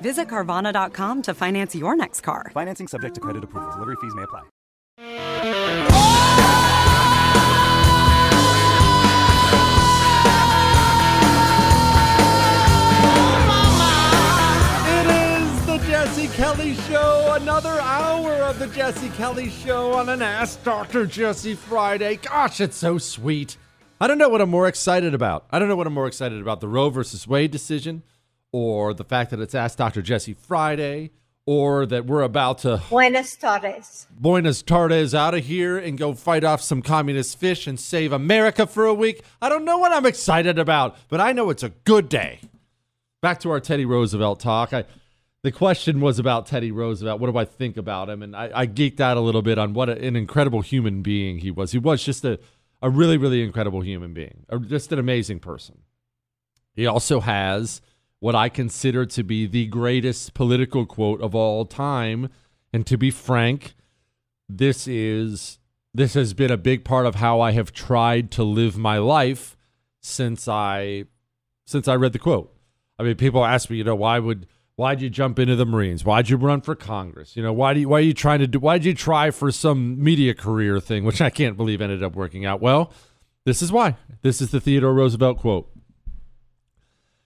Visit Carvana.com to finance your next car. Financing subject to credit approval. Delivery fees may apply. It is the Jesse Kelly Show. Another hour of the Jesse Kelly Show on an Ask Dr. Jesse Friday. Gosh, it's so sweet. I don't know what I'm more excited about. I don't know what I'm more excited about the Roe versus Wade decision or the fact that it's Ask Dr. Jesse Friday or that we're about to Buenas tardes. Buenos Tardes out of here and go fight off some communist fish and save America for a week. I don't know what I'm excited about, but I know it's a good day. Back to our Teddy Roosevelt talk. I, the question was about Teddy Roosevelt. What do I think about him? And I, I geeked out a little bit on what a, an incredible human being he was. He was just a, a really, really incredible human being, a, just an amazing person. He also has what I consider to be the greatest political quote of all time. And to be frank, this is this has been a big part of how I have tried to live my life since I since I read the quote. I mean, people ask me, you know, why would why'd you jump into the Marines? Why'd you run for Congress? You know, why do you, why are you trying to do why'd you try for some media career thing, which I can't believe ended up working out? Well, this is why. This is the Theodore Roosevelt quote.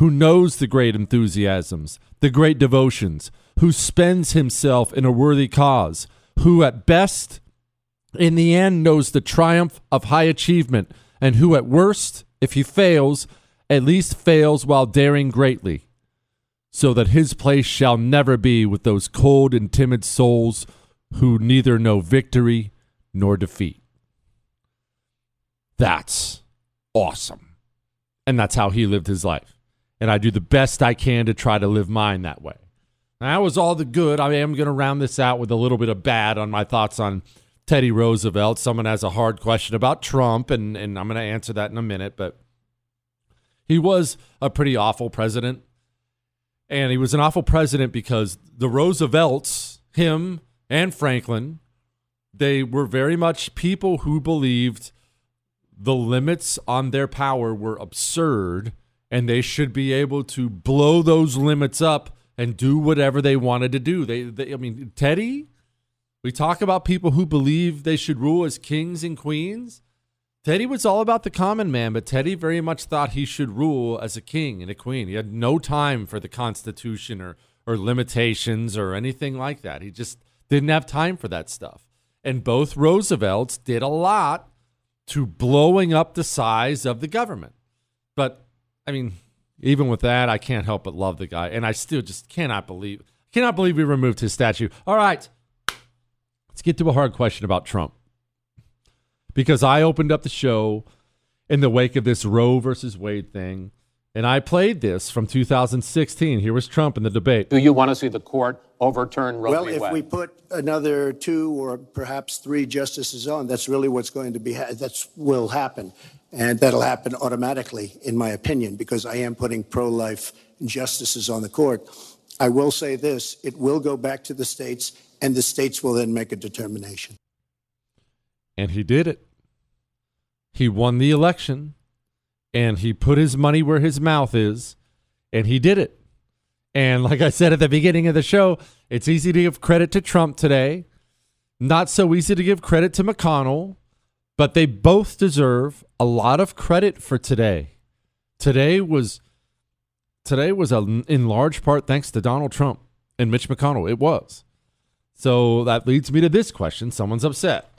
who knows the great enthusiasms, the great devotions, who spends himself in a worthy cause, who at best, in the end, knows the triumph of high achievement, and who at worst, if he fails, at least fails while daring greatly, so that his place shall never be with those cold and timid souls who neither know victory nor defeat. That's awesome. And that's how he lived his life and I do the best I can to try to live mine that way. That was all the good. I am going to round this out with a little bit of bad on my thoughts on Teddy Roosevelt. Someone has a hard question about Trump, and, and I'm going to answer that in a minute. But he was a pretty awful president. And he was an awful president because the Roosevelts, him and Franklin, they were very much people who believed the limits on their power were absurd and they should be able to blow those limits up and do whatever they wanted to do. They, they I mean, Teddy, we talk about people who believe they should rule as kings and queens. Teddy was all about the common man, but Teddy very much thought he should rule as a king and a queen. He had no time for the Constitution or, or limitations or anything like that. He just didn't have time for that stuff. And both Roosevelts did a lot to blowing up the size of the government. But I mean, even with that, I can't help but love the guy, and I still just cannot believe cannot believe we removed his statue. All right, let's get to a hard question about Trump, because I opened up the show in the wake of this Roe versus Wade thing, and I played this from 2016. Here was Trump in the debate. Do you want to see the court overturn Roe well, v. if Wade? we put another two or perhaps three justices on, that's really what's going to be. Ha- that's will happen, and that'll happen automatically, in my opinion, because I am putting pro-life justices on the court. I will say this: it will go back to the states, and the states will then make a determination. And he did it. He won the election and he put his money where his mouth is and he did it. And like I said at the beginning of the show, it's easy to give credit to Trump today, not so easy to give credit to McConnell, but they both deserve a lot of credit for today. Today was today was a, in large part thanks to Donald Trump and Mitch McConnell. It was. So that leads me to this question. Someone's upset.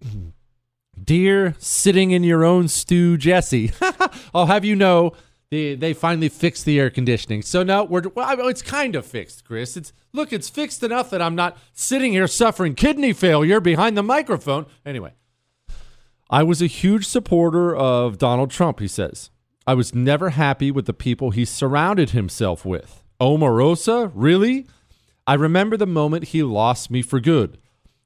Dear sitting in your own stew, Jesse, I'll have you know they, they finally fixed the air conditioning. So now we're well, it's kind of fixed, Chris. It's look, it's fixed enough that I'm not sitting here suffering kidney failure behind the microphone. Anyway, I was a huge supporter of Donald Trump, he says. I was never happy with the people he surrounded himself with. Omarosa, really? I remember the moment he lost me for good.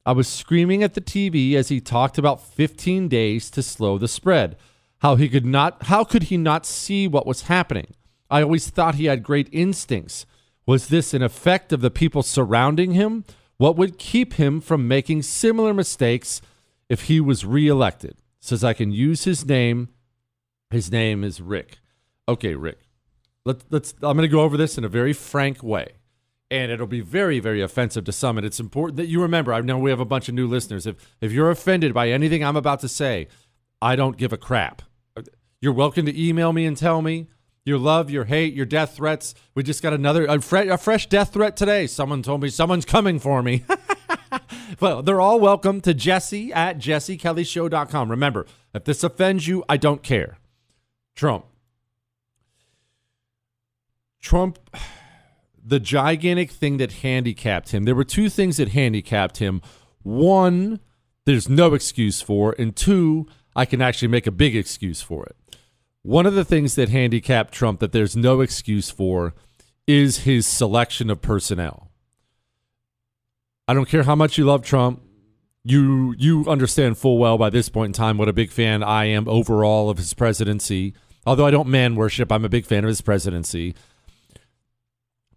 I was screaming at the TV as he talked about 15 days to slow the spread. How he could not how could he not see what was happening? I always thought he had great instincts. Was this an effect of the people surrounding him? What would keep him from making similar mistakes if he was reelected? Says I can use his name. His name is Rick. Okay, Rick. Let, let's I'm going to go over this in a very frank way and it'll be very very offensive to some and it's important that you remember i know we have a bunch of new listeners if if you're offended by anything i'm about to say i don't give a crap you're welcome to email me and tell me your love your hate your death threats we just got another a, a fresh death threat today someone told me someone's coming for me well they're all welcome to jesse at jessekellyshow.com remember if this offends you i don't care trump trump the gigantic thing that handicapped him. There were two things that handicapped him. One, there's no excuse for, and two, I can actually make a big excuse for it. One of the things that handicapped Trump that there's no excuse for is his selection of personnel. I don't care how much you love Trump. You you understand full well by this point in time what a big fan I am overall of his presidency. Although I don't man worship, I'm a big fan of his presidency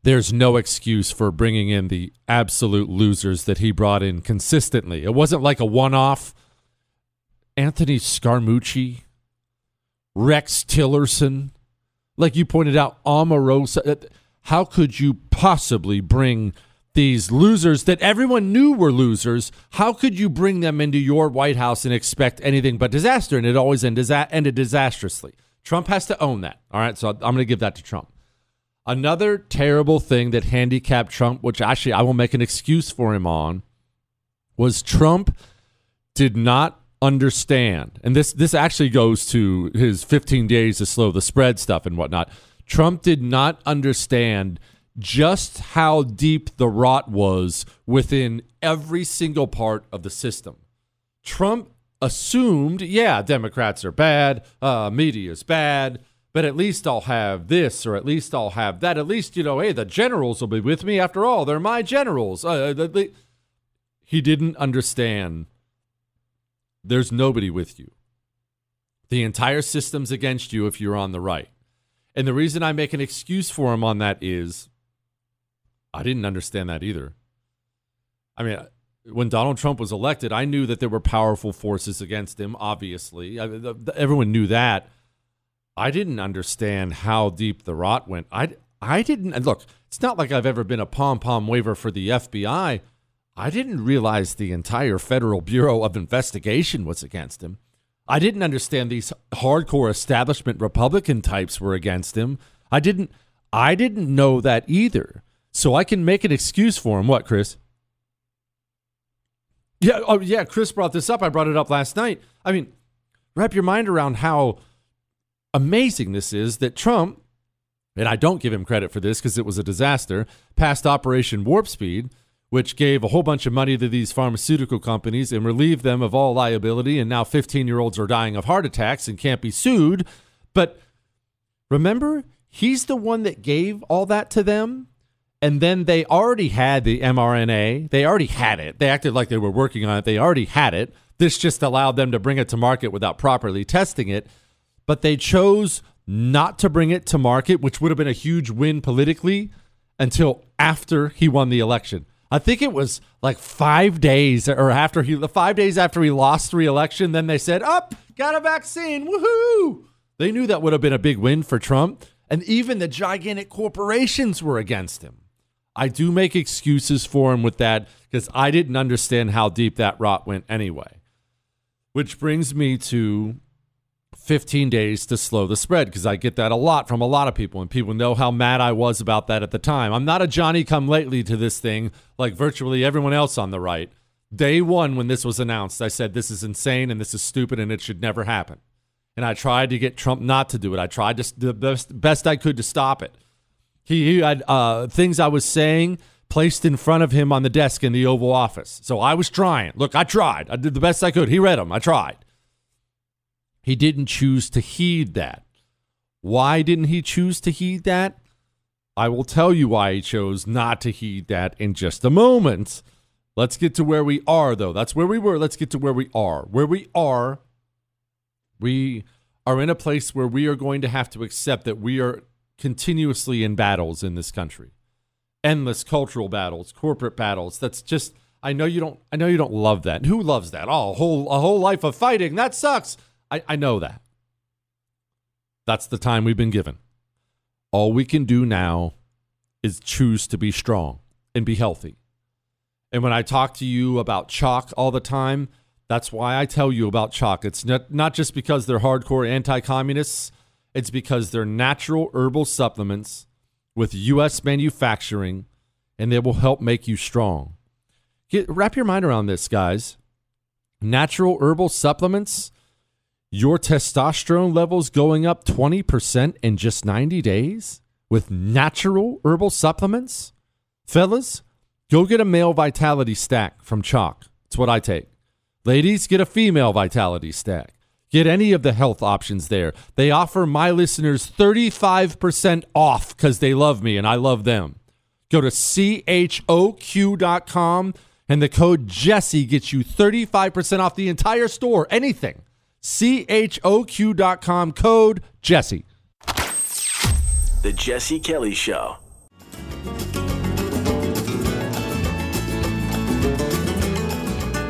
there's no excuse for bringing in the absolute losers that he brought in consistently. It wasn't like a one off. Anthony Scaramucci, Rex Tillerson, like you pointed out, Omarosa. Uh, how could you possibly bring these losers that everyone knew were losers? How could you bring them into your White House and expect anything but disaster? And it always ended, disastrously. Trump has to own that. All right. So I'm going to give that to Trump. Another terrible thing that handicapped Trump, which actually I will make an excuse for him on, was Trump did not understand, and this this actually goes to his 15 days to slow the spread stuff and whatnot. Trump did not understand just how deep the rot was within every single part of the system. Trump assumed, yeah, Democrats are bad, uh, media is bad, but at least I'll have this or at least I'll have that. At least, you know, hey, the generals will be with me after all. They're my generals. Uh, the, he didn't understand there's nobody with you. The entire system's against you if you're on the right. And the reason I make an excuse for him on that is I didn't understand that either. I mean, when Donald Trump was elected, I knew that there were powerful forces against him, obviously. I, the, the, everyone knew that. I didn't understand how deep the rot went. I, I didn't, and look, it's not like I've ever been a pom pom waver for the FBI. I didn't realize the entire Federal Bureau of Investigation was against him. I didn't understand these hardcore establishment Republican types were against him. I didn't I didn't know that either. So I can make an excuse for him. What, Chris? Yeah, oh yeah, Chris brought this up. I brought it up last night. I mean, wrap your mind around how amazing this is that Trump, and I don't give him credit for this because it was a disaster, passed Operation Warp Speed, which gave a whole bunch of money to these pharmaceutical companies and relieved them of all liability. And now 15 year olds are dying of heart attacks and can't be sued. But remember, he's the one that gave all that to them. And then they already had the mRNA. They already had it. They acted like they were working on it. They already had it. This just allowed them to bring it to market without properly testing it. But they chose not to bring it to market, which would have been a huge win politically until after he won the election. I think it was like five days or after he, the five days after he lost re-election, then they said, "Up, got a vaccine, woohoo!" They knew that would have been a big win for Trump, and even the gigantic corporations were against him. I do make excuses for him with that because I didn't understand how deep that rot went anyway. Which brings me to 15 days to slow the spread because I get that a lot from a lot of people, and people know how mad I was about that at the time. I'm not a Johnny come lately to this thing like virtually everyone else on the right. Day one, when this was announced, I said, This is insane and this is stupid and it should never happen. And I tried to get Trump not to do it. I tried to, the best, best I could to stop it. He, he had uh, things I was saying placed in front of him on the desk in the Oval Office. So I was trying. Look, I tried. I did the best I could. He read them. I tried. He didn't choose to heed that. Why didn't he choose to heed that? I will tell you why he chose not to heed that in just a moment. Let's get to where we are, though. That's where we were. Let's get to where we are. Where we are, we are in a place where we are going to have to accept that we are continuously in battles in this country. Endless cultural battles, corporate battles. That's just I know you don't I know you don't love that. Who loves that? Oh, a whole a whole life of fighting. That sucks. I, I know that. That's the time we've been given. All we can do now is choose to be strong and be healthy. And when I talk to you about CHOQ all the time, that's why I tell you about CHOQ. It's not, not just because they're hardcore anti communists, it's because they're natural herbal supplements with U.S. manufacturing and they will help make you strong. Get, wrap your mind around this, guys. Natural herbal supplements your testosterone levels going up 20% in just 90 days with natural herbal supplements? Fellas, go get a male vitality stack from CHOQ. It's what I take. Ladies, get a female vitality stack. Get any of the health options there. They offer my listeners 35% off because they love me and I love them. Go to choq.com and the code Jesse gets you 35% off the entire store. Anything. CHOQ.com code Jesse. The Jesse Kelly Show.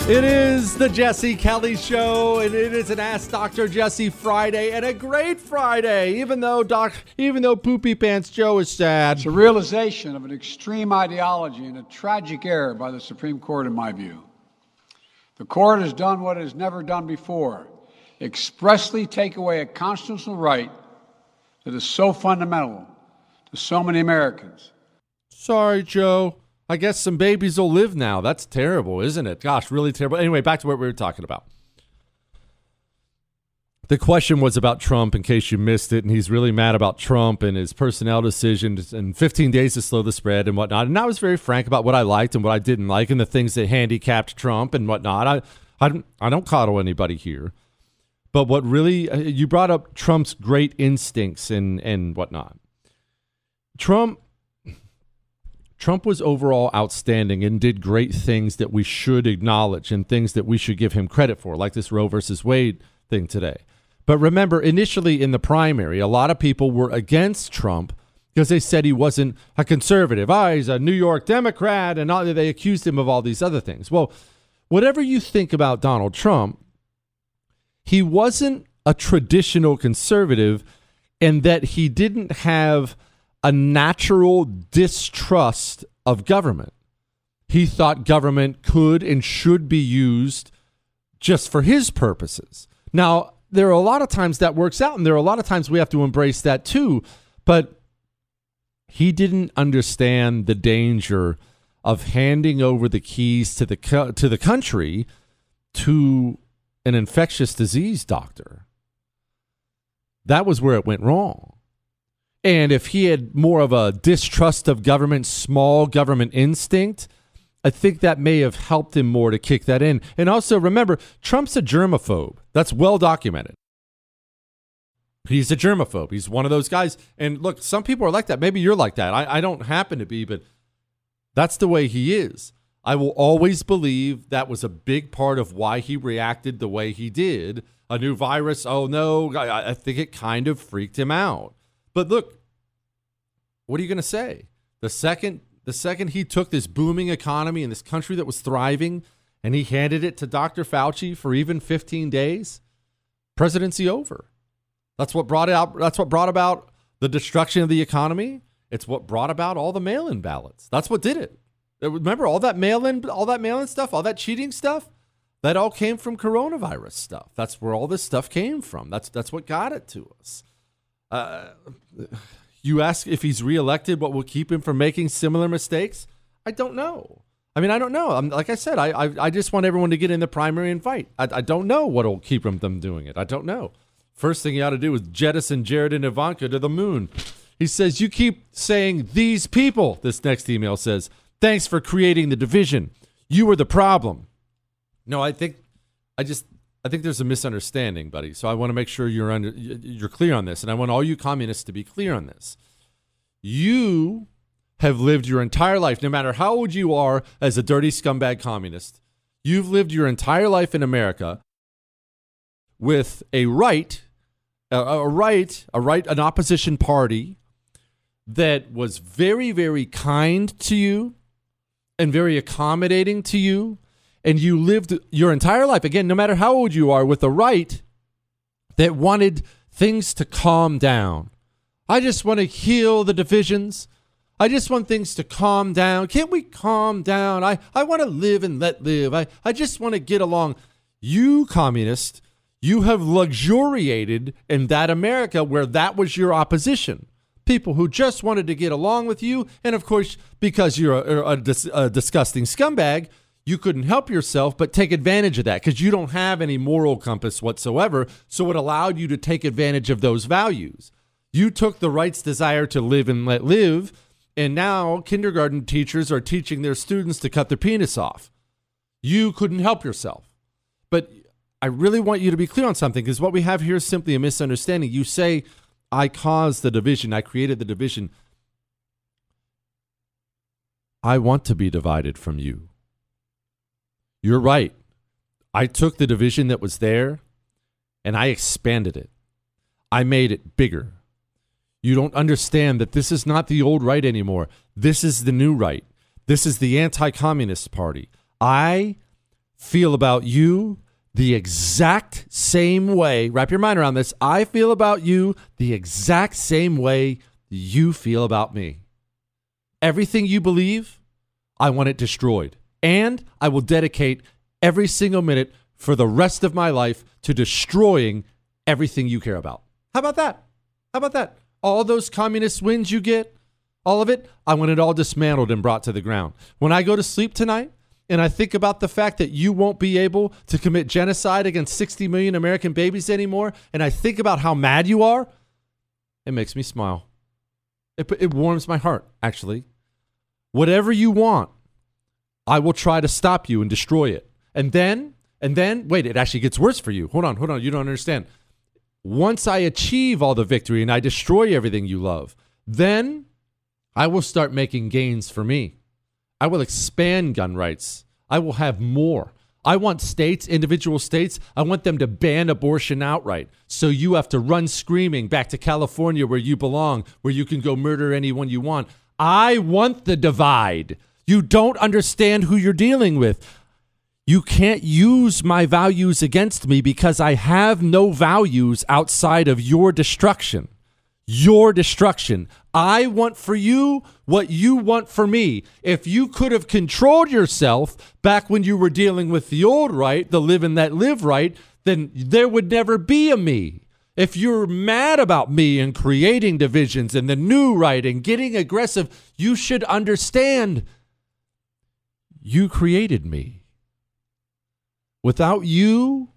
It is the Jesse Kelly Show, and it is an Ask Dr. Jesse Friday, and a great Friday, even though Doc, even though Poopy Pants Joe is sad. It's a realization of an extreme ideology and a tragic error by the Supreme Court, in my view. The court has done what it has never done before expressly take away a constitutional right that is so fundamental to so many Americans. Sorry, Joe. I guess some babies will live now. That's terrible, isn't it? Gosh, really terrible. Anyway, back to what we were talking about. The question was about Trump, in case you missed it, and he's really mad about Trump and his personnel decisions and 15 days to slow the spread and whatnot. And I was very frank about what I liked and what I didn't like, and the things that handicapped Trump and whatnot. I, I don't, I don't coddle anybody here. But what really uh, you brought up Trump's great instincts and and whatnot. Trump Trump was overall outstanding and did great things that we should acknowledge and things that we should give him credit for, like this Roe versus Wade thing today. But remember, initially in the primary, a lot of people were against Trump because they said he wasn't a conservative. Ah, oh, he's a New York Democrat, and all, they accused him of all these other things. Well, whatever you think about Donald Trump, he wasn't a traditional conservative and that he didn't have a natural distrust of government. He thought government could and should be used just for his purposes. Now, there are a lot of times that works out, and there are a lot of times we have to embrace that too. But he didn't understand the danger of handing over the keys to the to the country to an infectious disease doctor. That was where it went wrong. And if he had more of a distrust of government, small government instinct, I think that may have helped him more to kick that in. And also remember, Trump's a germaphobe. That's well documented. He's a germaphobe. He's one of those guys. And look, some people are like that. Maybe you're like that. I, I don't happen to be, but that's the way he is. I will always believe that was a big part of why he reacted the way he did. A new virus, oh no, I, I think it kind of freaked him out. But look, what are you going to say? The second the second he took this booming economy in this country that was thriving and he handed it to Dr. Fauci for even 15 days, presidency over. That's what brought out that's what brought about the destruction of the economy. It's what brought about all the mail-in ballots. That's what did it. Remember all that mail-in all that mail-in stuff, all that cheating stuff? That all came from coronavirus stuff. That's where all this stuff came from. That's that's what got it to us. Uh, you ask if he's reelected, what will keep him from making similar mistakes? I don't know. I mean, I don't know. I'm, like I said, I, I, I just want everyone to get in the primary and fight. I, I don't know what will keep them from doing it. I don't know. First thing you ought to do is jettison Jared and Ivanka to the moon. He says, You keep saying these people. This next email says, Thanks for creating the division. You were the problem. No, I think, I just, I think there's a misunderstanding, buddy. So I want to make sure you're under, you're clear on this, and I want all you communists to be clear on this. You have lived your entire life, no matter how old you are, as a dirty scumbag communist. You've lived your entire life in America with a right, a, a right, a right, an opposition party that was very, very kind to you and very accommodating to you and you lived your entire life, again, no matter how old you are, with a right that wanted things to calm down. I just want to heal the divisions. I just want things to calm down. Can't we calm down? I, I want to live and let live. I, I just want to get along. You, communist, you have luxuriated in that America where that was your opposition. People who just wanted to get along with you. And of course, because you're a, a, a disgusting scumbag, you couldn't help yourself but take advantage of that because you don't have any moral compass whatsoever. So it allowed you to take advantage of those values. You took the right's desire to live and let live, and now kindergarten teachers are teaching their students to cut their penis off. You couldn't help yourself. But I really want you to be clear on something because what we have here is simply a misunderstanding. You say, I caused the division, I created the division. I want to be divided from you. You're right. I took the division that was there and I expanded it. I made it bigger. You don't understand that this is not the old right anymore. This is the new right. This is the anti communist party. I feel about you the exact same way. Wrap your mind around this. I feel about you the exact same way you feel about me. Everything you believe, I want it destroyed and I will dedicate every single minute for the rest of my life to destroying everything you care about. How about that? How about that? All those communist wins you get, all of it, I want it all dismantled and brought to the ground. When I go to sleep tonight and I think about the fact that you won't be able to commit genocide against 60 million American babies anymore, and I think about how mad you are, it makes me smile. It, it warms my heart, actually. Whatever you want, I will try to stop you and destroy it. And then, and then, wait, it actually gets worse for you. Hold on, hold on. You don't understand. Once I achieve all the victory and I destroy everything you love, then I will start making gains for me. I will expand gun rights. I will have more. I want states, individual states, I want them to ban abortion outright. So you have to run screaming back to California where you belong, where you can go murder anyone you want. I want the divide. You don't understand who you're dealing with. You can't use my values against me because I have no values outside of your destruction. Your destruction. I want for you what you want for me. If you could have controlled yourself back when you were dealing with the old right, the live that live right, then there would never be a me. If you're mad about me and creating divisions and the new right and getting aggressive, you should understand you created me. Without you,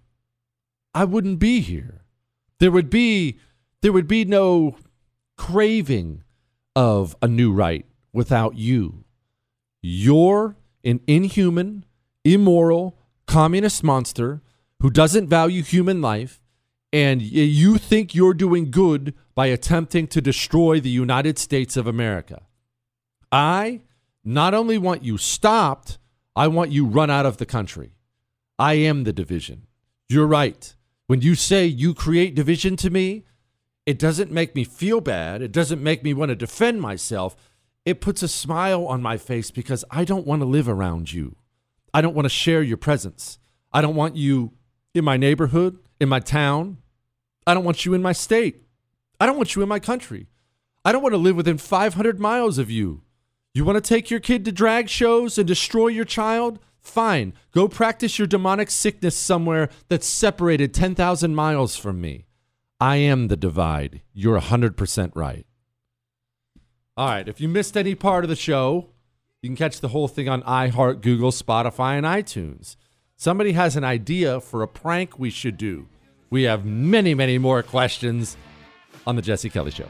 I wouldn't be here. There would be there would be no craving of a new right without you. You're an inhuman, immoral, communist monster who doesn't value human life, and you think you're doing good by attempting to destroy the United States of America. I not only want you stopped, I want you run out of the country. I am the division. You're right. When you say you create division to me, it doesn't make me feel bad. It doesn't make me want to defend myself. It puts a smile on my face because I don't want to live around you. I don't want to share your presence. I don't want you in my neighborhood, in my town. I don't want you in my state. I don't want you in my country. I don't want to live within 500 miles of you. You want to take your kid to drag shows and destroy your child? Fine. Go practice your demonic sickness somewhere that's separated 10,000 miles from me. I am the divide. You're 100% right. All right. If you missed any part of the show, you can catch the whole thing on iHeart, Google, Spotify, and iTunes. Somebody has an idea for a prank we should do. We have many, many more questions on The Jesse Kelly Show.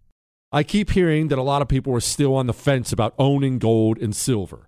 I keep hearing that a lot of people are still on the fence about owning gold and silver.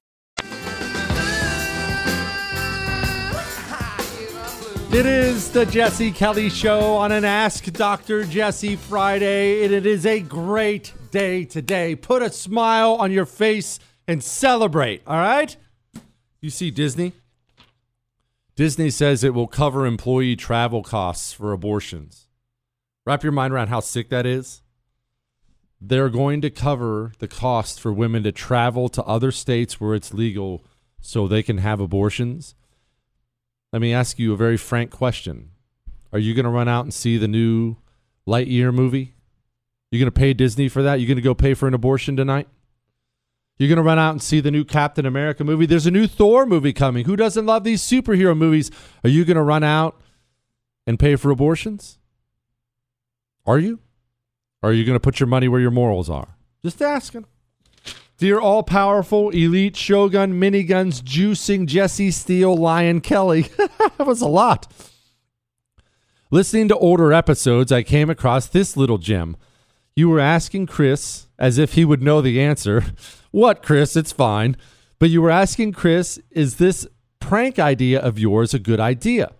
It is the Jesse Kelly Show on an Ask Dr. Jesse Friday, and it is a great day today. Put a smile on your face and celebrate, all right? You see Disney? Disney says it will cover employee travel costs for abortions. Wrap your mind around how sick that is. They're going to cover the cost for women to travel to other states where it's legal so they can have abortions. Let me ask you a very frank question. Are you going to run out and see the new Lightyear movie? You going to pay Disney for that? You going to go pay for an abortion tonight? You're going to run out and see the new Captain America movie? There's a new Thor movie coming. Who doesn't love these superhero movies? Are you going to run out and pay for abortions? Are you? Or are you going to put your money where your morals are? Just asking. Dear all powerful elite shogun miniguns juicing Jesse Steele Lion Kelly. that was a lot. Listening to older episodes, I came across this little gem. You were asking Chris as if he would know the answer. what, Chris? It's fine. But you were asking Chris, is this prank idea of yours a good idea?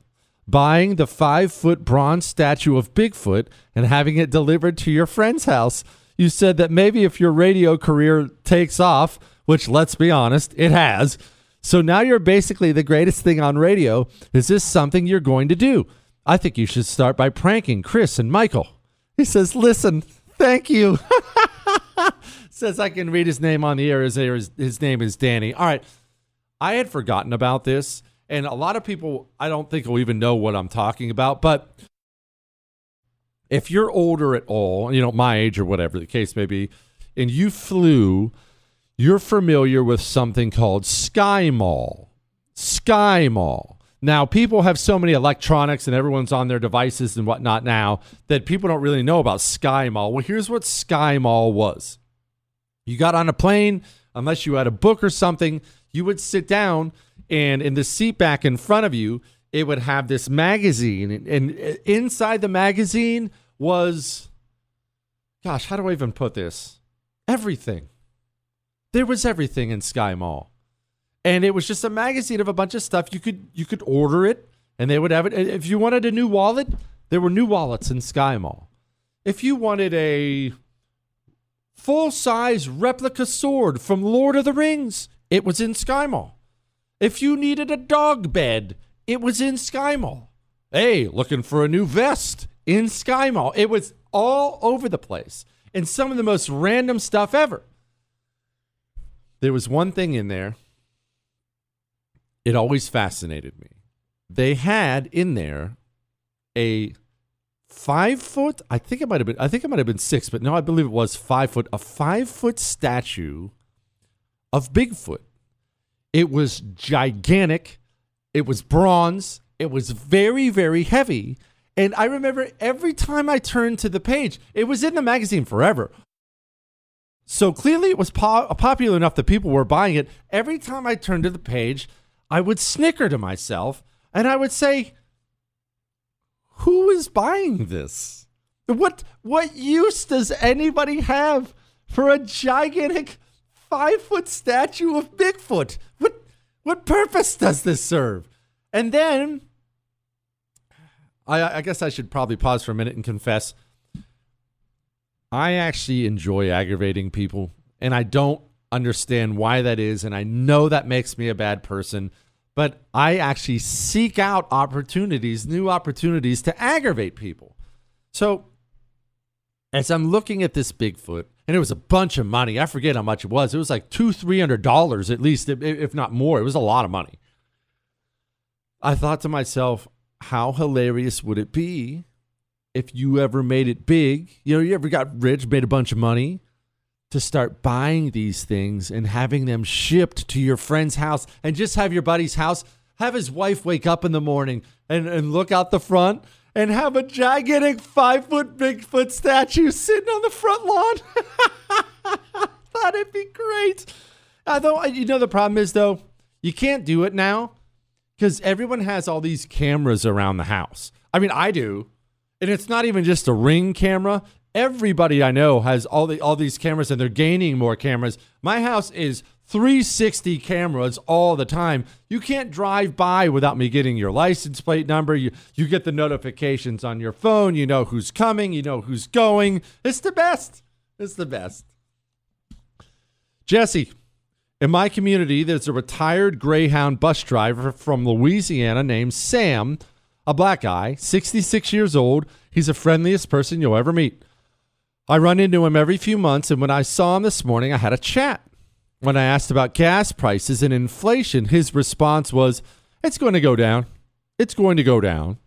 Buying the five foot bronze statue of Bigfoot and having it delivered to your friend's house you said that maybe if your radio career takes off, which let's be honest, it has. So now you're basically the greatest thing on radio. Is this something you're going to do? I think you should start by pranking Chris and Michael. He says, Listen, thank you. says I can read his name on the air. His, his name is Danny. All right. I had forgotten about this. And a lot of people, I don't think will even know what I'm talking about. But if you're older at all, you know, my age or whatever the case may be, and you flew, you're familiar with something called SkyMall. SkyMall. Now, people have so many electronics and everyone's on their devices and whatnot now that people don't really know about SkyMall. Well, here's what SkyMall was you got on a plane, unless you had a book or something, you would sit down, and in the seat back in front of you, it would have this magazine. And uh, inside the magazine was, gosh, how do I even put this? Everything. There was everything in SkyMall, and it was just a magazine of a bunch of stuff. You could you could order it, and they would have it. If you wanted a new wallet, there were new wallets in SkyMall. If you wanted a full size replica sword from Lord of the Rings, it was in SkyMall. If you needed a dog bed, it was in SkyMall. Hey, looking for a new vest? In SkyMall. It was all over the place and some of the most random stuff ever. There was one thing in there. It always fascinated me. They had in there a five foot, I think it might have been, I think it might have been six, but no, I believe it was five foot, a five foot statue of Bigfoot. It was gigantic. It was bronze. It was very, very heavy. And I remember every time I turned to the page, it was in the magazine forever. So clearly it was po- popular enough that people were buying it. Every time I turned to the page, I would snicker to myself and I would say, Who is buying this? What what use does anybody have for a gigantic five foot statue of Bigfoot? What what purpose does this serve? And then I, I guess I should probably pause for a minute and confess. I actually enjoy aggravating people, and I don't understand why that is. And I know that makes me a bad person, but I actually seek out opportunities, new opportunities to aggravate people. So as I'm looking at this Bigfoot, and it was a bunch of money. I forget how much it was. It was like two, three hundred dollars at least, if- if not more. It was a lot of money. I thought to myself, how hilarious would it be if you ever made it big? You know, you ever got rich, made a bunch of money to start buying these things and having them shipped to your friend's house and just have your buddy's house, have his wife wake up in the morning and, and look out the front and have a gigantic five foot Bigfoot statue sitting on the front lawn. That'd be great. Although, you know, the problem is, though, you can't do it now because everyone has all these cameras around the house. I mean, I do. And it's not even just a ring camera. Everybody I know has all the all these cameras and they're gaining more cameras. My house is 360 cameras all the time. You can't drive by without me getting your license plate number. You you get the notifications on your phone. You know who's coming, you know who's going. It's the best. It's the best. Jesse, in my community, there's a retired Greyhound bus driver from Louisiana named Sam, a black guy, 66 years old. He's the friendliest person you'll ever meet. I run into him every few months, and when I saw him this morning, I had a chat. When I asked about gas prices and inflation, his response was, It's going to go down. It's going to go down.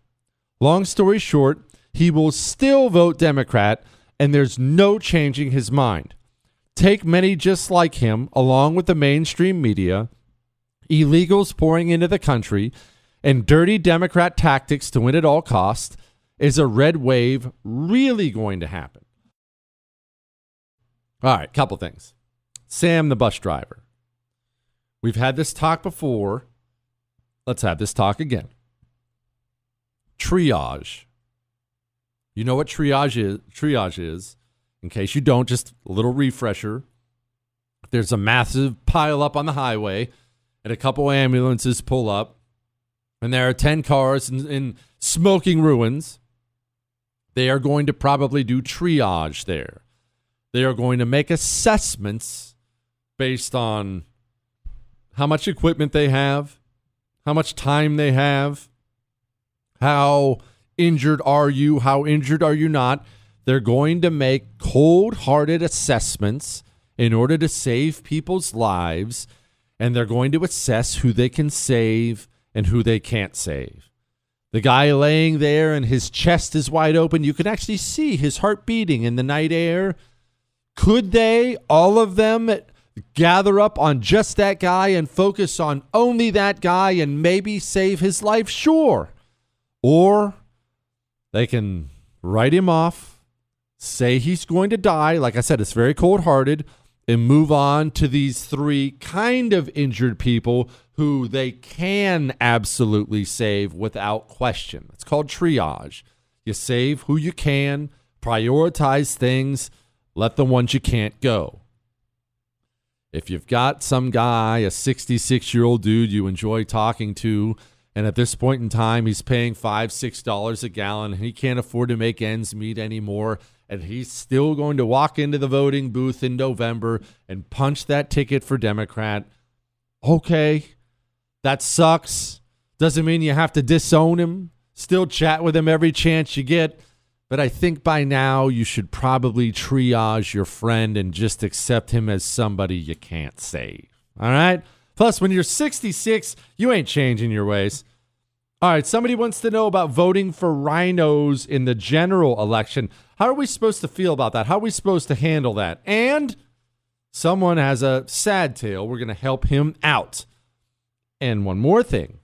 Long story short, he will still vote Democrat, and there's no changing his mind. Take many just like him, along with the mainstream media, illegals pouring into the country, and dirty Democrat tactics to win at all costs. Is a red wave really going to happen? All right, couple things. Sam, the bus driver. We've had this talk before. Let's have this talk again. Triage. You know what triage is? Triage is. In case you don't, just a little refresher. There's a massive pile up on the highway, and a couple ambulances pull up, and there are 10 cars in, in smoking ruins. They are going to probably do triage there. They are going to make assessments based on how much equipment they have, how much time they have, how injured are you, how injured are you not. They're going to make cold hearted assessments in order to save people's lives, and they're going to assess who they can save and who they can't save. The guy laying there and his chest is wide open, you can actually see his heart beating in the night air. Could they, all of them, gather up on just that guy and focus on only that guy and maybe save his life? Sure. Or they can write him off, say he's going to die. Like I said, it's very cold hearted, and move on to these three kind of injured people who they can absolutely save without question. It's called triage. You save who you can, prioritize things, let the ones you can't go. If you've got some guy, a 66 year old dude you enjoy talking to, and at this point in time he's paying five, six dollars a gallon, and he can't afford to make ends meet anymore, and he's still going to walk into the voting booth in November and punch that ticket for Democrat. Okay, that sucks. Doesn't mean you have to disown him. Still chat with him every chance you get. But I think by now you should probably triage your friend and just accept him as somebody you can't save. All right? Plus, when you're 66, you ain't changing your ways. All right, somebody wants to know about voting for RINOs in the general election. How are we supposed to feel about that? How are we supposed to handle that? And someone has a sad tale. We're going to help him out. And one more thing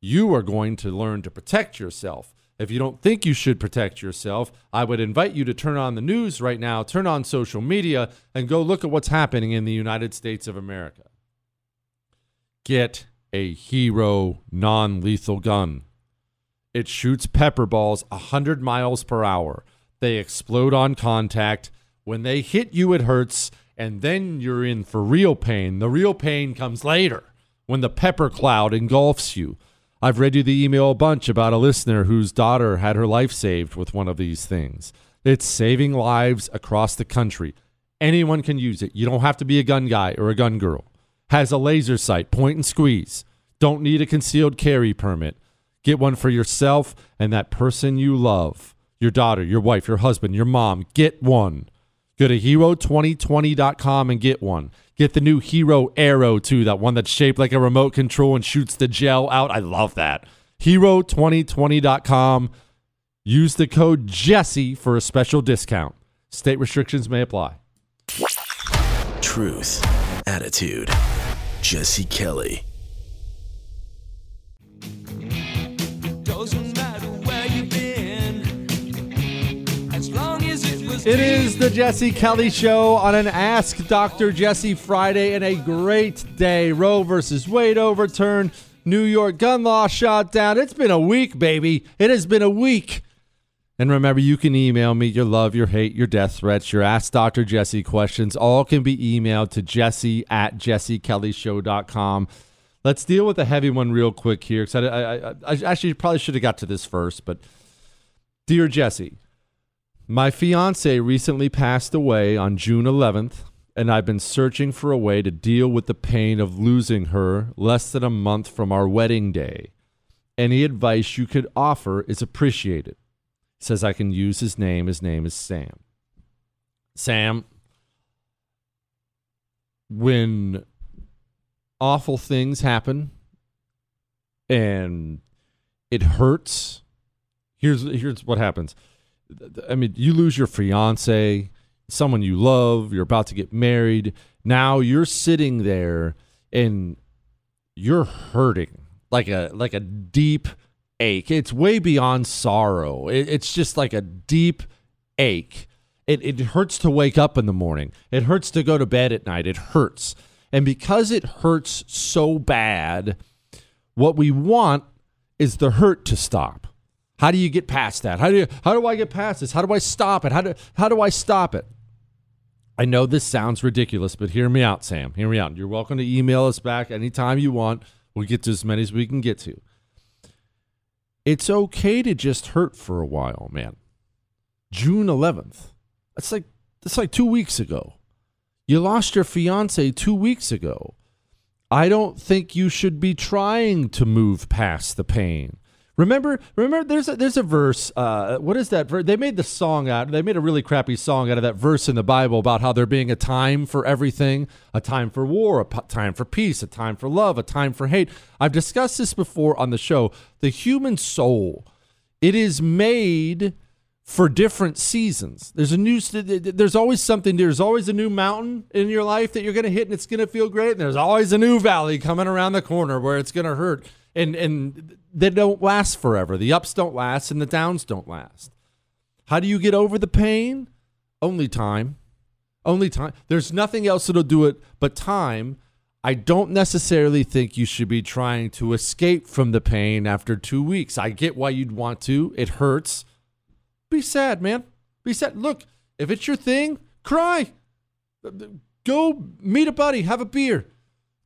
you are going to learn to protect yourself. If you don't think you should protect yourself, I would invite you to turn on the news right now, turn on social media, and go look at what's happening in the United States of America. Get a hero non lethal gun. It shoots pepper balls 100 miles per hour. They explode on contact. When they hit you, it hurts, and then you're in for real pain. The real pain comes later when the pepper cloud engulfs you. I've read you the email a bunch about a listener whose daughter had her life saved with one of these things. It's saving lives across the country. Anyone can use it. You don't have to be a gun guy or a gun girl. Has a laser sight, point and squeeze. Don't need a concealed carry permit. Get one for yourself and that person you love. your daughter, your wife, your husband, your mom, get one. Go to hero2020.com and get one. Get the new Hero Arrow too, that one that's shaped like a remote control and shoots the gel out. I love that. Hero2020.com. Use the code Jesse for a special discount. State restrictions may apply. Truth, attitude. Jesse Kelly. It is the Jesse Kelly Show on an Ask Dr. Jesse Friday and a great day. Roe versus Wade overturned. New York gun law shot down. It's been a week, baby. It has been a week. And remember, you can email me your love, your hate, your death threats, your Ask Dr. Jesse questions. All can be emailed to jesse at jessekellyshow.com. Let's deal with the heavy one real quick here. Because I, I, I, I actually probably should have got to this first. But, dear Jesse, my fiance recently passed away on June 11th, and I've been searching for a way to deal with the pain of losing her less than a month from our wedding day. Any advice you could offer is appreciated. Says I can use his name. His name is Sam. Sam, when awful things happen and it hurts, here's here's what happens I mean, you lose your fiance, someone you love, you're about to get married. Now you're sitting there and you're hurting like a like a deep ache. It's way beyond sorrow. It, it's just like a deep ache. It it hurts to wake up in the morning. It hurts to go to bed at night. It hurts. And because it hurts so bad, what we want is the hurt to stop. How do you get past that? How do you, how do I get past this? How do I stop it? How do how do I stop it? I know this sounds ridiculous, but hear me out, Sam. Hear me out. You're welcome to email us back anytime you want. We'll get to as many as we can get to. It's okay to just hurt for a while, man. June 11th. That's like that's like 2 weeks ago. You lost your fiance 2 weeks ago. I don't think you should be trying to move past the pain. Remember, remember. There's a, there's a verse. Uh, what is that? They made the song out. They made a really crappy song out of that verse in the Bible about how there being a time for everything, a time for war, a time for peace, a time for love, a time for hate. I've discussed this before on the show. The human soul, it is made for different seasons. There's a new. There's always something. There's always a new mountain in your life that you're going to hit, and it's going to feel great. And there's always a new valley coming around the corner where it's going to hurt. And and they don't last forever. The ups don't last and the downs don't last. How do you get over the pain? Only time. Only time. There's nothing else that'll do it but time. I don't necessarily think you should be trying to escape from the pain after two weeks. I get why you'd want to. It hurts. Be sad, man. Be sad. Look, if it's your thing, cry. Go meet a buddy, have a beer.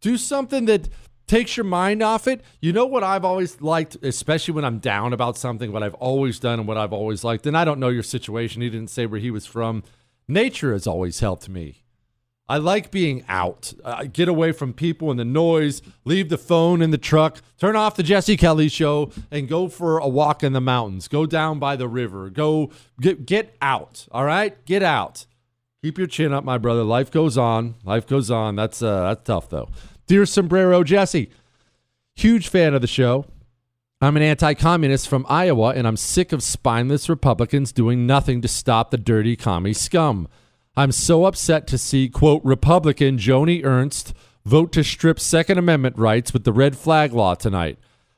Do something that takes your mind off it. You know what I've always liked, especially when I'm down about something, what I've always done and what I've always liked. And I don't know your situation. He didn't say where he was from. Nature has always helped me. I like being out. Get away from people and the noise, leave the phone in the truck, turn off the Jesse Kelly show, and go for a walk in the mountains. Go down by the river. Go get, get out. All right? Get out. Keep your chin up, my brother. Life goes on. Life goes on. That's uh, that's tough though. Dear Sombrero Jesse, huge fan of the show. I'm an anti communist from Iowa, and I'm sick of spineless Republicans doing nothing to stop the dirty commie scum. I'm so upset to see, quote, Republican Joni Ernst vote to strip Second Amendment rights with the red flag law tonight.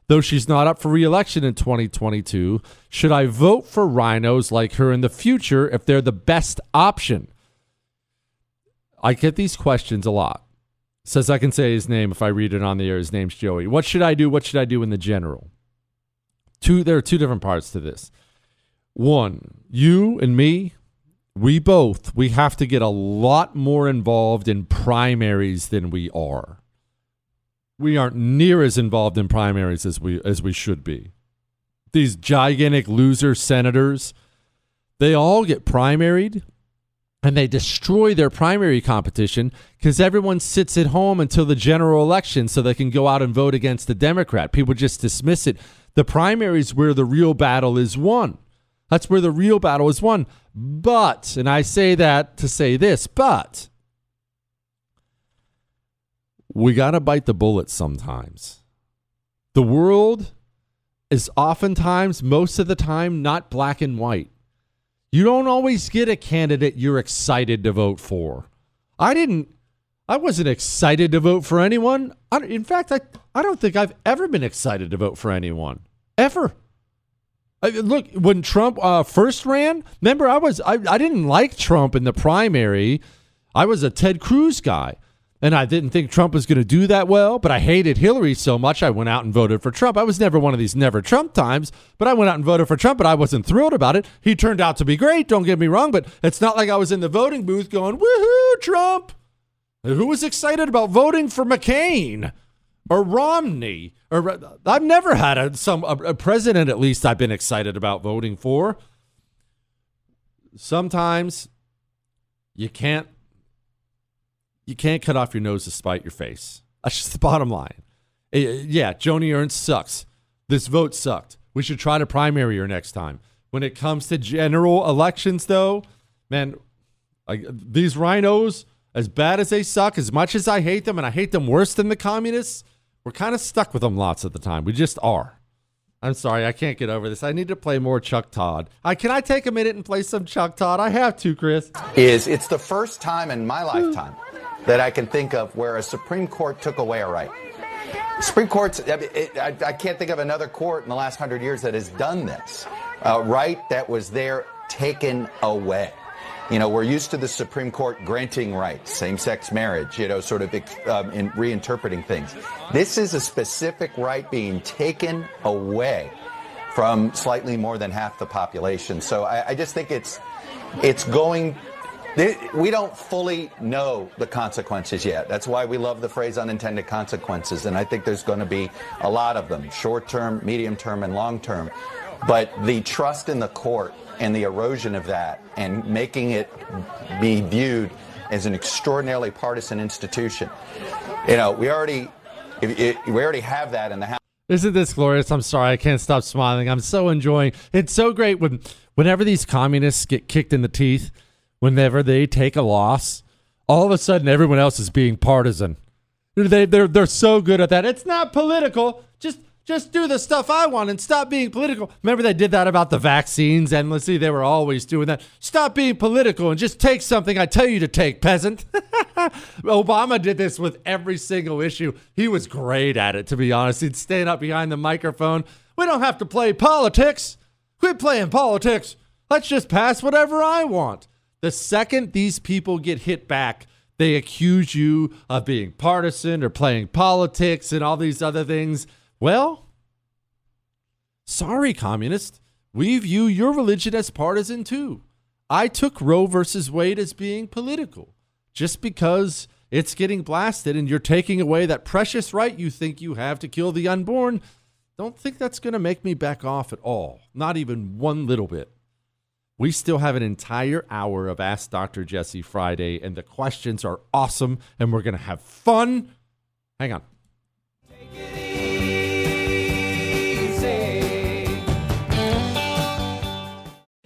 Though she's not up for reelection in 2022, should I vote for RINOs like her in the future if they're the best option? I get these questions a lot says I can say his name if I read it on the air. His name's Joey. What should I do? What should I do in the general? Two there are two different parts to this. One, you and me, we both we have to get a lot more involved in primaries than we are. We aren't near as involved in primaries as we as we should be. These gigantic loser senators, they all get primaried and they destroy their primary competition because everyone sits at home until the general election so they can go out and vote against the Democrat. People just dismiss it. The primaries where the real battle is won. That's where the real battle is won. But, and I say that to say this, but we got to bite the bullet sometimes. The world is oftentimes, most of the time, not black and white. You don't always get a candidate you're excited to vote for. I didn't, I wasn't excited to vote for anyone. I, in fact, I, I don't think I've ever been excited to vote for anyone. Ever. I, look, when Trump uh, first ran, remember I was I, I didn't like Trump in the primary. I was a Ted Cruz guy. And I didn't think Trump was going to do that well, but I hated Hillary so much I went out and voted for Trump. I was never one of these never Trump times, but I went out and voted for Trump, but I wasn't thrilled about it. He turned out to be great, don't get me wrong, but it's not like I was in the voting booth going, woohoo, Trump. Who was excited about voting for McCain or Romney? Or I've never had a, some a, a president at least I've been excited about voting for. Sometimes you can't you can't cut off your nose to spite your face. That's just the bottom line. Eh, yeah, Joni Ernst sucks. This vote sucked. We should try to primary her next time. When it comes to general elections, though, man, like these RINOs, as bad as they suck, as much as I hate them, and I hate them worse than the communists, we're kind of stuck with them lots of the time. We just are. I'm sorry, I can't get over this. I need to play more Chuck Todd. I can I take a minute and play some Chuck Todd? I have to, Chris. Is it's the first time in my lifetime that I can think of where a Supreme Court took away a right. Supreme Court's, I, can't think of another court in the last hundred years that has done this. A right that was there taken away. You know, we're used to the Supreme Court granting rights, same-sex marriage, you know, sort of um, in reinterpreting things. This is a specific right being taken away from slightly more than half the population. So I, I just think it's it's going we don't fully know the consequences yet. That's why we love the phrase unintended consequences. And I think there's going to be a lot of them short term, medium term, and long term. But the trust in the court and the erosion of that and making it be viewed as an extraordinarily partisan institution. You know, we already it, we already have that in the House. Isn't this glorious? I'm sorry, I can't stop smiling. I'm so enjoying. It's so great when whenever these communists get kicked in the teeth whenever they take a loss, all of a sudden everyone else is being partisan. They they're they're so good at that. It's not political. Just just do the stuff I want and stop being political. Remember they did that about the vaccines endlessly. They were always doing that. Stop being political and just take something I tell you to take, peasant. Obama did this with every single issue. He was great at it, to be honest. He'd stand up behind the microphone. We don't have to play politics. Quit playing politics. Let's just pass whatever I want. The second these people get hit back, they accuse you of being partisan or playing politics and all these other things. Well, sorry, communist. We view your religion as partisan too. I took Roe versus Wade as being political just because it's getting blasted and you're taking away that precious right you think you have to kill the unborn. Don't think that's going to make me back off at all. Not even one little bit. We still have an entire hour of Ask Dr. Jesse Friday, and the questions are awesome, and we're going to have fun. Hang on.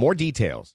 more details.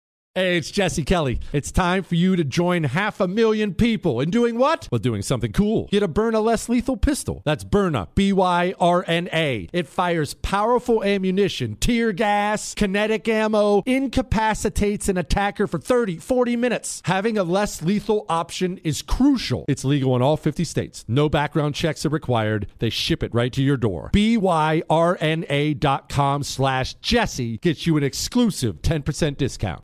Hey, it's Jesse Kelly. It's time for you to join half a million people in doing what? Well, doing something cool. Get a Byrna less lethal pistol. That's Byrna, B Y R N A. It fires powerful ammunition, tear gas, kinetic ammo, incapacitates an attacker for 30, 40 minutes. Having a less lethal option is crucial. It's legal in all 50 states. No background checks are required. They ship it right to your door. B Y R N A dot com slash Jesse gets you an exclusive 10% discount.